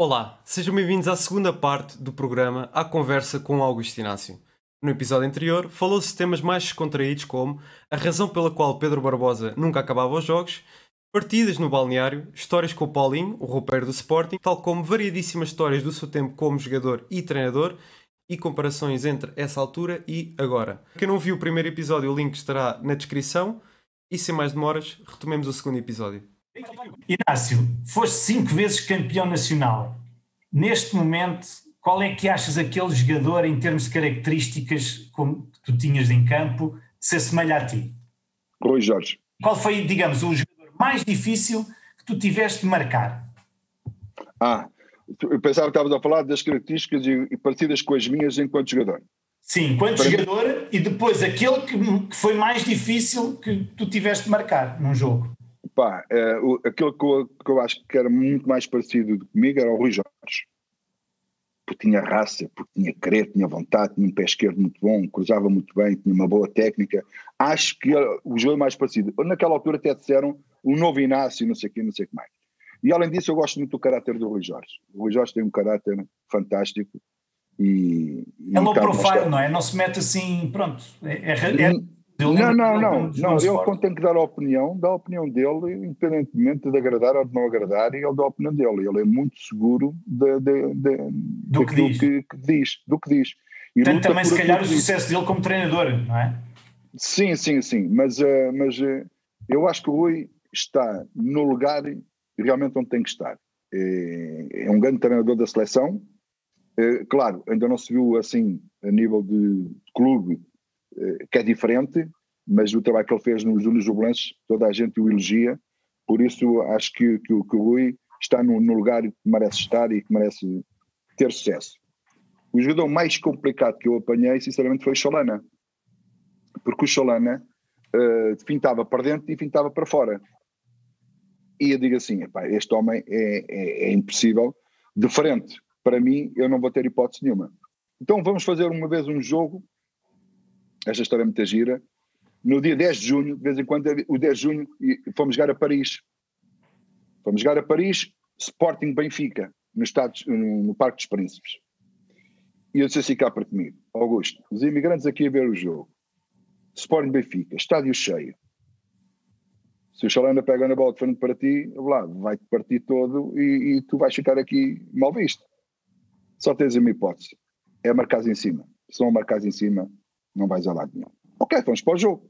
Olá, sejam bem-vindos à segunda parte do programa A Conversa com Augusto Inácio. No episódio anterior, falou-se de temas mais descontraídos como a razão pela qual Pedro Barbosa nunca acabava os jogos, partidas no balneário, histórias com o Paulinho, o roupeiro do Sporting, tal como variedíssimas histórias do seu tempo como jogador e treinador e comparações entre essa altura e agora. Quem não viu o primeiro episódio, o link estará na descrição. E sem mais demoras, retomemos o segundo episódio. Inácio, foste cinco vezes campeão nacional. Neste momento, qual é que achas aquele jogador, em termos de características como que tu tinhas em campo, se assemelha a ti? Rui Jorge. Qual foi, digamos, o jogador mais difícil que tu tiveste de marcar? Ah, eu pensava que estavas a falar das características e, e parecidas com as minhas enquanto jogador. Sim, enquanto Para jogador mim... e depois aquele que, que, foi mais difícil que tu tiveste de marcar num jogo. Pá, é, o, aquele que eu, que eu, acho que era muito mais parecido comigo era o Rui Jorge. Porque tinha raça, porque tinha querer, tinha vontade, tinha um pé esquerdo muito bom, cruzava muito bem, tinha uma boa técnica. Acho que o jogo mais parecido. Naquela altura até disseram o novo Inácio, não sei o quê, não sei o que mais. E além disso, eu gosto muito do caráter do Rui Jorge. O Rui Jorge tem um caráter fantástico e. É low profile, não é? Não se mete assim, pronto. É, é, é não, não, não, não. Ele quando tem que dar a opinião, dá a opinião dele, independentemente de agradar ou de não agradar, e ele dá a opinião dele. Ele é muito seguro de, de, de, do que diz. Que, que diz. Do que diz. E Portanto, também se calhar o sucesso dele como treinador, não é? Sim, sim, sim. Mas, uh, mas uh, eu acho que o Rui está no lugar realmente onde tem que estar. É, é um grande treinador da seleção. É, claro, ainda não se viu assim a nível de clube que é diferente, mas o trabalho que ele fez nos Júnios Jubilantes, toda a gente o elogia, por isso acho que, que, que o Rui está no, no, lugar que merece estar e que merece ter sucesso. O jogador mais complicado que eu apanhei, sinceramente, foi o Cholana, porque o Cholana uh, fintava para dentro e fintava para fora. E eu digo assim: este homem é, é, é impossível, de frente, para mim, eu não vou ter hipótese nenhuma. Então vamos fazer uma vez um jogo esta história é muito gira. No dia 10 de junho, de vez em quando, o 10 de junho, fomos jogar a Paris. Fomos jogar a Paris, Sporting Benfica, no, estado, no Parque dos Príncipes. E eu disse assim cá para comigo, Augusto, os imigrantes aqui a ver o jogo. Sporting Benfica, estádio cheio. Se o Chalana pega na bola de frente para ti, lá, vai-te partir todo e, e, tu vais ficar aqui mal visto. Só tens uma hipótese: é marcar em cima. Se não marcares em cima, não vais a lado nenhum. Ok, vamos para o jogo.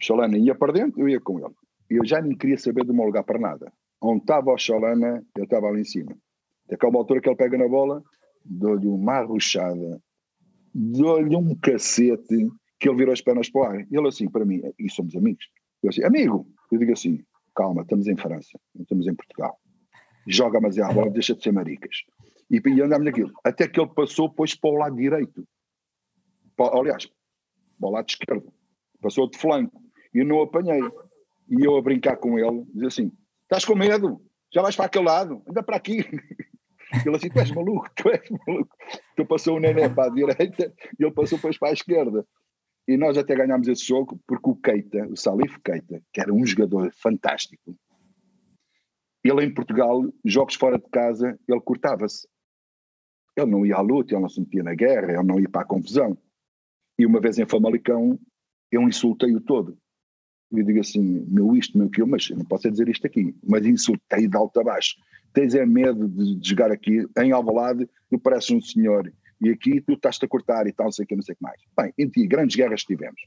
O Chalana ia para dentro, eu ia com ele. Eu já nem queria saber de meu lugar para nada. Onde estava o Chalana, eu estava ali em cima. Daquela altura que ele pega na bola, dou-lhe uma arrochada, dou-lhe um cacete, que ele virou as pernas para o ar. Ele assim, para mim, e somos amigos. Eu assim, amigo, eu digo assim, calma, estamos em França, não estamos em Portugal. Joga mas é a bola, deixa de ser maricas. E, e andamos naquilo. Até que ele passou, depois para o lado direito aliás, para o lado esquerdo, passou de flanco, e não apanhei. E eu a brincar com ele, diz assim: estás com medo? Já vais para aquele lado, anda para aqui. Ele assim, tu és maluco, tu és maluco. Então passou o Nené para a direita e ele passou depois para a esquerda. E nós até ganhámos esse jogo porque o Keita, o Salif Keita, que era um jogador fantástico, ele em Portugal, jogos fora de casa, ele cortava-se. Ele não ia à luta, ele não se metia na guerra, ele não ia para a confusão. E uma vez em Famalicão, eu insultei-o todo. Eu digo assim, meu isto, meu aquilo, mas não posso dizer isto aqui. Mas insultei de alto a baixo. Tens é medo de, de jogar aqui em Alvalade, tu pareces um senhor. E aqui tu estás-te a cortar e tal, não sei o que, não sei o que mais. Bem, em ti, grandes guerras tivemos.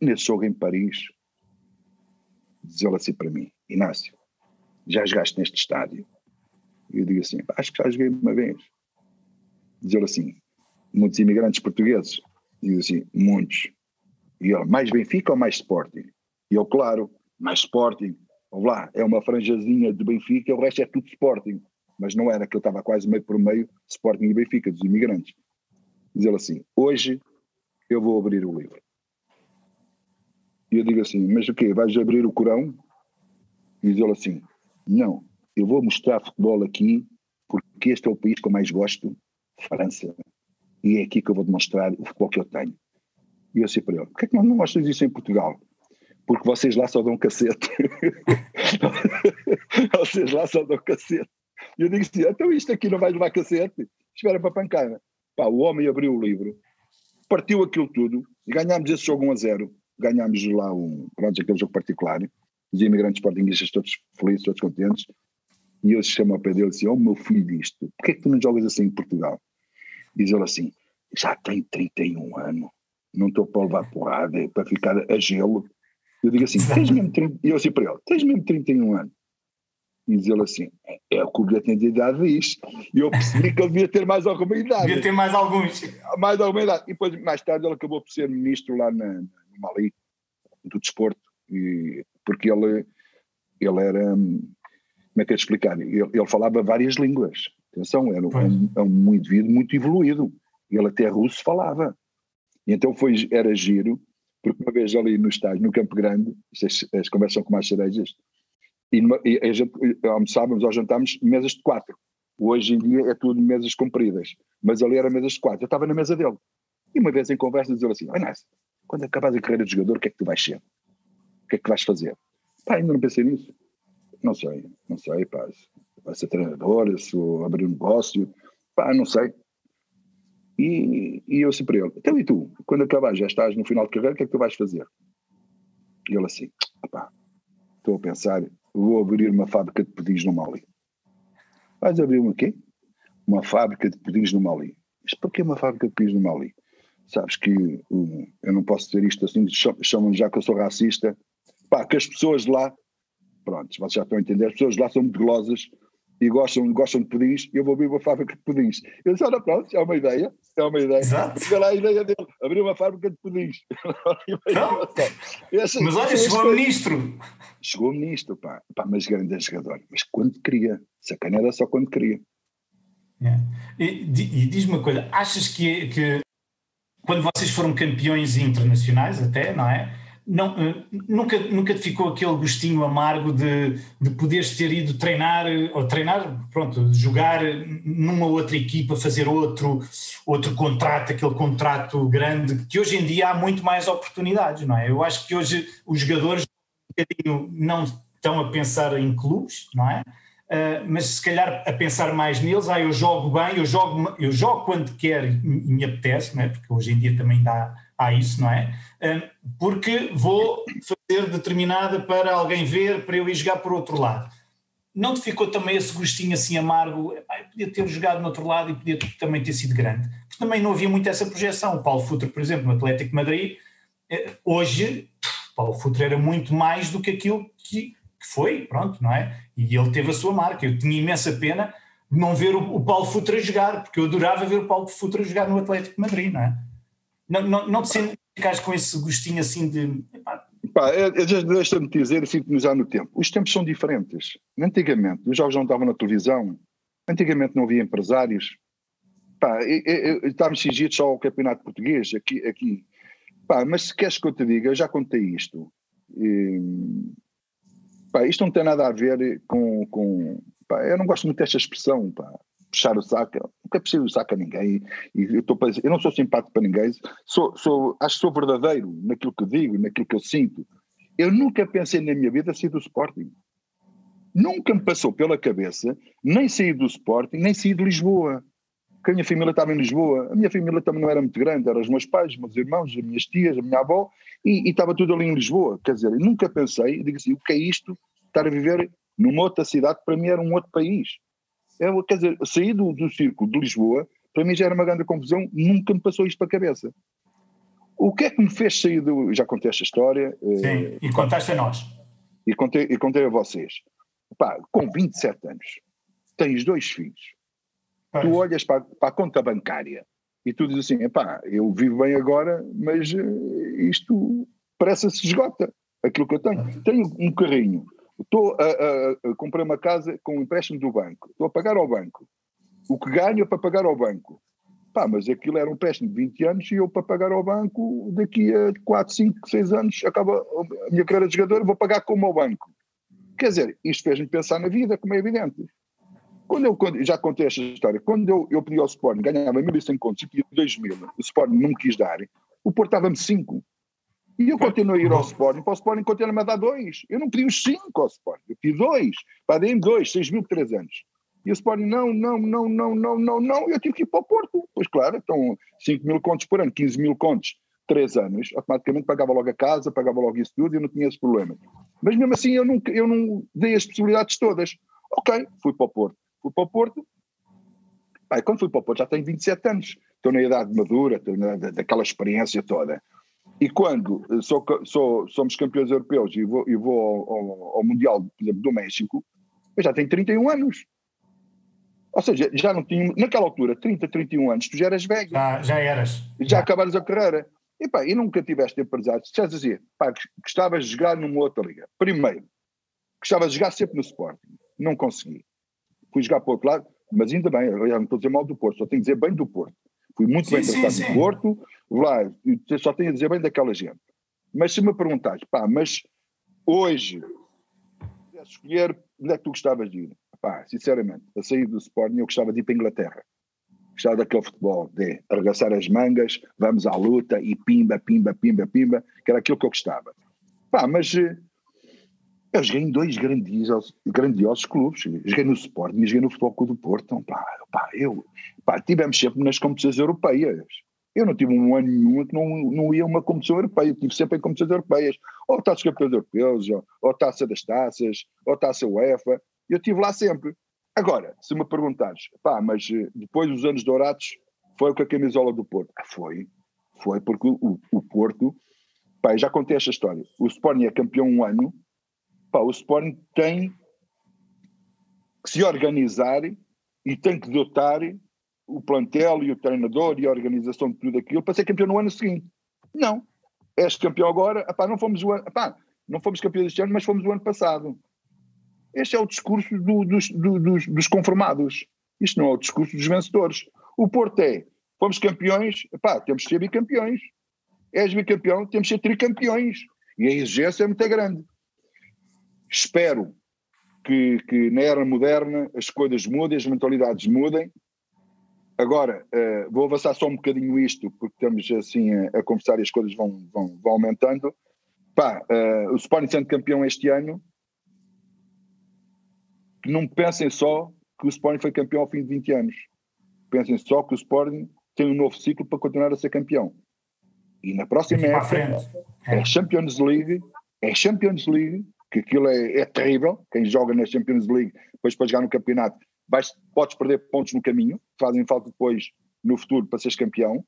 Nesse jogo em Paris, diz ele assim para mim, Inácio, já jogaste neste estádio? Eu digo assim, acho que já joguei uma vez. Diz ele assim, muitos imigrantes portugueses Diz assim, muitos. E eu, mais Benfica ou mais Sporting? E eu, claro, mais Sporting. Vamos lá, é uma franjazinha de Benfica, o resto é tudo Sporting. Mas não era, que eu estava quase meio por meio Sporting e Benfica, dos imigrantes. Diz ele assim, hoje eu vou abrir o livro. E eu digo assim, mas o quê, vais abrir o Corão? E diz ele assim, não, eu vou mostrar futebol aqui porque este é o país que eu mais gosto, França e é aqui que eu vou demonstrar o futebol que eu tenho. E eu disse para ele, porquê é que não, não mostras isso em Portugal? Porque vocês lá só dão cacete. vocês lá só dão cacete. E eu digo assim: então isto aqui não vai levar cacete? Espera para pancada. Pá, o homem abriu o livro, partiu aquilo tudo, e ganhámos esse jogo 1 a 0. Ganhámos lá um, pronto, aquele jogo particular. Os imigrantes sportinguistas todos felizes, todos contentes. E eu chamo ao pé e disse: Oh, meu filho disto, porquê é que tu não jogas assim em Portugal? Diz ele assim: Já tem 31 anos, não estou para levar porrada, é para ficar a gelo. Eu digo assim: tens mesmo 30, e eu assim para ele: tens mesmo 31 anos? E diz ele assim: é o que o bilhete de idade diz. E eu percebi que ele devia ter mais alguma idade. Devia ter mais alguns. Mais alguma idade. E depois, mais tarde, ele acabou por ser ministro lá na, no Mali, do desporto, e, porque ele, ele era. Como é que é de explicar? Ele, ele falava várias línguas. Atenção, era um, um, um indivíduo muito evoluído. Ele até russo falava. E então foi, era giro, porque uma vez ali no estádio, no Campo Grande, as, as conversam com mais cerejas, e, e a gente almoçávamos ou jantávamos mesas de quatro. Hoje em dia é tudo mesas compridas, mas ali era mesas de quatro. Eu estava na mesa dele. E uma vez em conversa dizia assim, Inácio, quando acabares a carreira de jogador, o que é que tu vais ser? O que é que vais fazer? Pá, ainda não pensei nisso. Não sei, não sei, pá, vai ser treinador, se vou abrir um negócio, pá, não sei. E, e eu para ele, então e tu, quando acabares, já estás no final de carreira, o que é que tu vais fazer? E ele assim, pá, estou a pensar, vou abrir uma fábrica de pudins no Mali. Vais abrir uma quê? Uma fábrica de pudins no Mali. Mas para que uma fábrica de pudins no Mali? Sabes que um, eu não posso dizer isto assim, chamam já que eu sou racista. Pá, que as pessoas de lá, pronto, vocês já estão a entender, as pessoas de lá são muito golosas e gostam, gostam de pudins, eu vou abrir uma fábrica de pudins. Eu disse, olha, pronto, é uma ideia, é uma ideia. Exato. Fica lá a ideia dele, abrir uma fábrica de pudins. mas olha, chegou o ministro. Chegou o ministro, pá, pá mas grande jogador. Mas quando queria, sacana era só quando queria. É. E, e diz-me uma coisa, achas que, que quando vocês foram campeões internacionais até, não é? Não, eh, nunca, nunca te ficou aquele gostinho amargo de, de poderes ter ido treinar, ou treinar, pronto, jogar numa outra equipa, fazer outro, outro contrato, aquele contrato grande, que hoje em dia há muito mais oportunidades, não é? Eu acho que hoje os jogadores não estão a pensar em clubes, não é? Uh, mas se calhar a pensar mais neles, ah, eu jogo bem, eu jogo, eu jogo quando quero e me apetece, não é? porque hoje em dia também dá, há isso, não é? porque vou fazer determinada para alguém ver, para eu ir jogar por outro lado. Não te ficou também esse gostinho assim amargo? Eu podia ter jogado no outro lado e podia também ter sido grande. Porque também não havia muito essa projeção. O Paulo Futre, por exemplo, no Atlético Madrid, eh, hoje, Paulo Futre era muito mais do que aquilo que, que foi, pronto, não é? E ele teve a sua marca. Eu tinha imensa pena de não ver o, o Paulo Futre jogar, porque eu adorava ver o Paulo Futre jogar no Atlético Madrid, não é? Não, não, não te ficas com esse gostinho assim de. Pá, é, é, deixa-me dizer, sinto-me já no tempo. Os tempos são diferentes. Antigamente, os jogos não estavam na televisão, antigamente não havia empresários. Pá, estávamos cingidos só ao campeonato português, aqui. aqui. Pá, mas se queres que eu te diga, eu já contei isto. E, pá, isto não tem nada a ver com. com pá, eu não gosto muito desta expressão. Pá puxar o saco, nunca puxei o saco a ninguém, e eu, eu não sou simpático para ninguém, sou, sou, acho que sou verdadeiro naquilo que digo, naquilo que eu sinto. Eu nunca pensei na minha vida sair do Sporting. Nunca me passou pela cabeça nem sair do Sporting, nem sair de Lisboa. Porque a minha família estava em Lisboa. A minha família também não era muito grande, eram os meus pais, os meus irmãos, as minhas tias, a minha avó, e, e estava tudo ali em Lisboa. Quer dizer, nunca pensei, digo assim, o que é isto? Estar a viver numa outra cidade, para mim era um outro país. Eu, é, quer dizer, sair do, do círculo de Lisboa, para mim já era uma grande confusão, nunca me passou isto para a cabeça. O que é que me fez sair do. Já contei esta história. Eh, Sim, e contaste a nós. E contei, e contei a vocês. Pá, com 27 anos, tens dois filhos. Pois. Tu olhas para, para, a conta bancária e tu dizes assim: pá, eu vivo bem agora, mas eh, isto parece se esgota. Aquilo que eu tenho. Tenho um carrinho Estou a, a, a, comprar uma casa com um empréstimo do banco. Estou a pagar ao banco. O que ganho é para pagar ao banco. Pá, mas aquilo era um empréstimo de 20 anos e eu para pagar ao banco daqui a 4, 5, 6 anos acaba a minha carreira de jogador, vou pagar como ao banco. Quer dizer, isto fez-me pensar na vida, como é evidente. Quando eu, quando, já contei esta história, quando eu, eu pedi ao Sporting, ganhava 1.100 contos e pedi 2.000, o Sporting não me quis dar, o Porto dava-me 5. E eu continuo a ir ao Sporting, para o Sporting continua-me a dar dois. Eu não pedi os cinco ao Sporting, eu pedi dois. Para dei dois, seis mil por três anos. E o Sporting, não, não, não, não, não, não, não, eu tive que ir para o Porto. Pois claro, então 5 mil contos por ano, 15 mil contos, 3 anos, automaticamente pagava logo a casa, pagava logo isso tudo e eu não tinha esse problema. Mas mesmo assim eu, nunca, eu não dei as possibilidades todas. Ok, fui para o Porto. Fui para o Porto. Pai, quando fui para o Porto já tenho 27 anos. Estou na idade madura, estou na, daquela experiência toda. E quando sou, sou, somos campeões europeus e vou, e vou ao, ao, ao Mundial, por exemplo, do México, eu já tenho 31 anos. Ou seja, já não tinha, naquela altura, 30, 31 anos, tu já eras velho. Já, já eras. Já, já. a carreira. E pá, e nunca tiveste empresário. Se já dizia, pá, gostavas de jogar numa outra liga. Primeiro, gostavas de jogar sempre no Sporting. Não consegui. Fui jogar para o outro lado, mas ainda bem, não estou a dizer mal do Porto, só tenho a dizer bem do Porto. Fui muito sim, bem tratado no Porto, lá, só tenho a dizer bem daquela gente. Mas se me perguntares, pá, mas hoje, se escolher, onde é que tu gostavas de ir? pá, sinceramente, a sair do Sporting eu gostava de ir para a Inglaterra. Gostava daquele futebol de arregaçar as mangas, vamos à luta e pimba, pimba, pimba, pimba, que era aquilo que eu gostava. Pá, mas eh, eu joguei em dois grandiosos, grandiosos clubes. Joguei no Sporting e joguei no Futebol Clube do Porto. Então, pá, pá, eu, pá, tivemos sempre nas competições europeias. Eu não tive um ano nenhum que não, não ia a uma competição europeia, eu tive sempre em competições europeias, ou taças campeões europeus, ou, ou taça das taças, ou taça UEFA, eu estive lá sempre. Agora, se me perguntares, pá, mas eh, depois dos anos dourados foi com a camisola do Porto. Ah, foi, foi porque o, o Porto, pá, já contei esta história. O Sporting é campeão um ano, pá, o Sporting tem que se organizar e tem que dotar o plantel e o treinador e a organização de tudo aquilo para ser campeão no ano seguinte. Não. És campeão agora, epá, não fomos o ano, epá, não fomos campeões este ano, mas fomos o ano passado. Este é o discurso do, dos, do, dos, dos, conformados. Isto não é o discurso dos vencedores. O Porto é, fomos campeões, pá, temos que ser bicampeões. És bicampeão, temos que ser tricampeões. E a exigência é muito grande. Espero que, que na era moderna as coisas mudem, as mentalidades mudem. Agora, uh, vou avançar só um bocadinho isto, porque estamos assim a, a conversar e as coisas vão, vão, vão aumentando. Pá, uh, o Sporting sendo campeão este ano, que não pensem só que o Sporting foi campeão ao fim de 20 anos. Pensem só que o Sporting tem um novo ciclo para continuar a ser campeão. E na próxima época é. é Champions League, é Champions League, que aquilo é, é, terrível. Quem joga na Champions League, depois para jogar no campeonato, vais, podes perder pontos no caminho, fazem falta depois no futuro para seres campeão.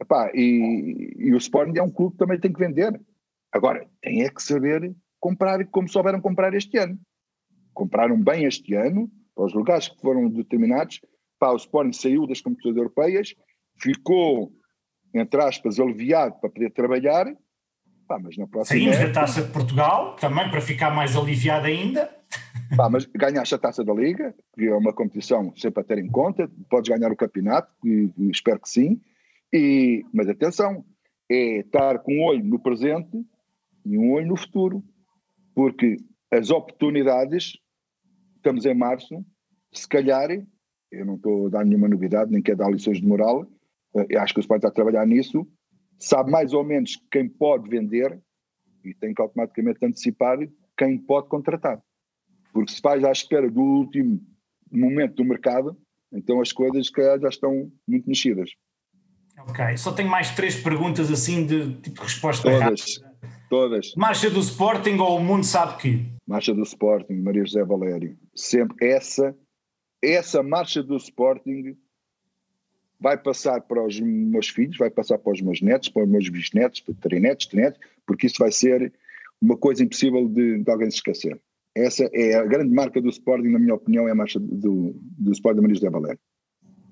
Epá, e, e, o Sporting é um clube que também tem que vender. Agora, tem é que saber comprar como souberam comprar este ano compraram bem este ano, para os lugares que foram determinados, pá, o Sporting saiu das competições europeias, ficou, entre aspas, aliviado para poder trabalhar, pá, mas na próxima Saímos da Taça de Portugal, também para ficar mais aliviado ainda. Pá, mas ganhaste a Taça da Liga, que é uma competição sempre a ter em conta, podes ganhar o campeonato, e, e espero que sim, e, mas atenção, é estar com um olho no presente e um olho no futuro, porque as oportunidades estamos em março, se calhar, eu não estou a dar nenhuma novidade, nem quero dar lições de moral, eh, eu acho que o Sporting está a trabalhar nisso, sabe mais ou menos quem pode vender e tem que automaticamente antecipar quem pode contratar. Porque se faz à espera do último momento do mercado, então as coisas que já estão muito mexidas. Ok, só tenho mais três perguntas assim de tipo resposta todas, rápida. Todas. Marcha do Sporting ou o mundo sabe que? Marcha do Sporting, Maria José Valério. Sempre essa, essa marcha do Sporting vai passar para os meus filhos, vai passar para os meus netos, para os meus bisnetos, para trinetos, trinetos, porque isso vai ser uma coisa impossível de, de, alguém se esquecer. Essa é a grande marca do Sporting, na minha opinião, é a marcha do, do Sporting de Maria José Valério.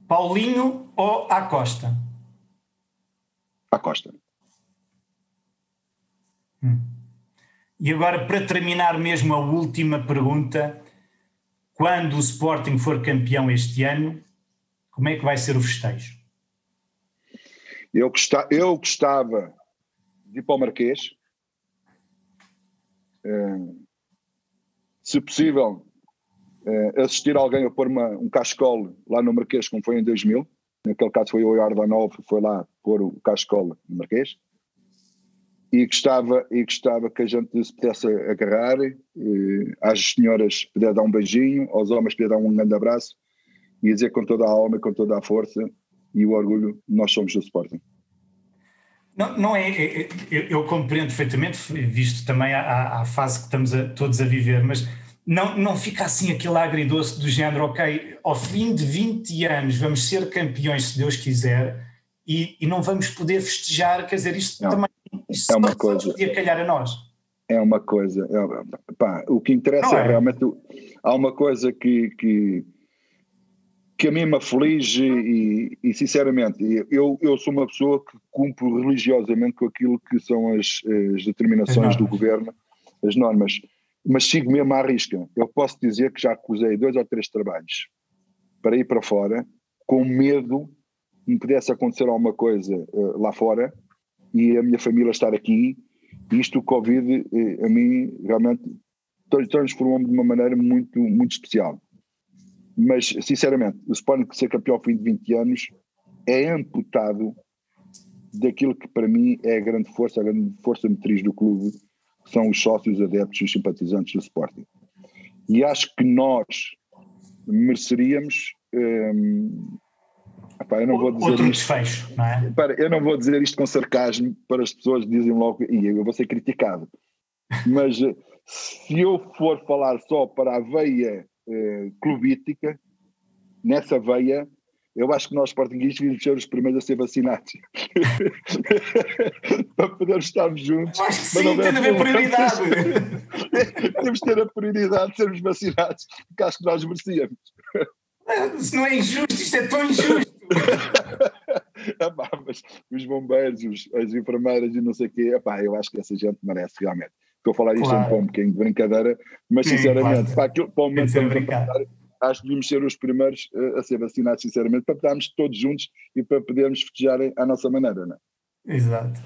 Paulinho ou Acosta? Acosta. Hum. E agora, para terminar mesmo a última pergunta, quando o Sporting for campeão este ano, como é que vai ser o festejo? Eu, gostava, eu gostava de ir para o Marquês. Uh, se possível, uh, assistir alguém a pôr uma, um cascol lá no Marquês, como foi em 2000. Naquele caso foi o Iordanov, foi lá pôr o cascol no Marquês. e gostava, e gostava que a gente se pudesse agarrar, eh, às senhoras puder dar um beijinho, aos homens puder dar um grande abraço e dizer com toda a alma, com toda a força e o orgulho, nós somos do Sporting. Não, não é, é, é eu, eu, compreendo perfeitamente, visto também a, a fase que estamos a, todos a viver, mas não, não fica assim aquele agridoce do género, ok, ao fim de 20 anos vamos ser campeões, se Deus quiser, e, e não vamos poder festejar, quer dizer, isto não, também isto é uma coisa, podia calhar a nós. É uma coisa, é, pá, o que interessa é. é. realmente, há uma coisa que, que que a mim me aflige e, e, sinceramente, eu, eu sou uma pessoa que cumpro religiosamente com aquilo que são as, as determinações do governo, as normas, mas sigo mesmo à risca. Eu posso dizer que já acusei dois ou três trabalhos para ir para fora, com medo que me pudesse acontecer alguma coisa uh, lá fora e a minha família estar aqui. E isto, o Covid, uh, a mim realmente transformou-me de uma maneira muito, muito especial mas sinceramente, o Sporting ser campeão ao fim de 20 anos é amputado daquilo que para mim é a grande força, a grande força motriz do clube, que são os sócios, adeptos e simpatizantes do Sporting. E acho que nós mereceríamos. Hum, epá, eu não vou dizer Outro isto, desfecho, não é? Epá, eu não vou dizer isto com sarcasmo para as pessoas dizem logo, e eu vou ser criticado. Mas eh, se eu for falar só para a veia eh, clubística, nessa veia, eu acho que nós portugueses devíamos ser os primeiros a ser vacinados. Para podermos estarmos juntos. Acho que sim, tem de haver prioridade. Temos de ter a prioridade de sermos vacinados, porque acho que nós merecíamos. Isso não é injusto, isto é tão injusto. epá, mas os bombeiros, os, as enfermeiras e não sei o quê, epá, eu acho que essa gente merece realmente. Estou a falar isto claro. um bocadinho de brincadeira, mas Sim, sinceramente, claro. para, aquilo, para o momento acho que devíamos ser os primeiros uh, a ser vacinados, sinceramente, para estarmos todos juntos e para podermos festejar à nossa maneira, não é? Exato.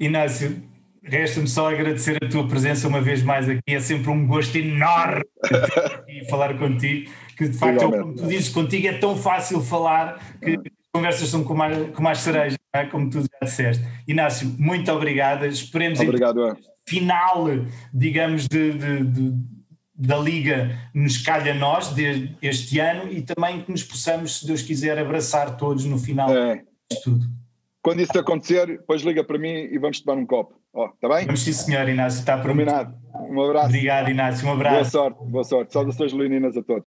Inácio, resta-me só agradecer a tua presença uma vez mais aqui, é sempre um gosto enorme e falar contigo, que de facto, é como tu dizes, contigo é tão fácil falar que as conversas são com mais, com mais cereja, é? como tu já disseste. Inácio, muito obrigado, esperemos... Obrigado, então, final, digamos, de, de, de, da Liga nos calha a nós de, este ano e também que nos possamos, se Deus quiser, abraçar todos no final é. de tudo. Quando isso acontecer, depois liga para mim e vamos tomar um copo. Está oh, bem? Vamos sim, senhor Inácio, está prometido. Combinado. Um abraço. Obrigado, Inácio, um abraço. Boa sorte, boa sorte. Saudações leoninas a todos.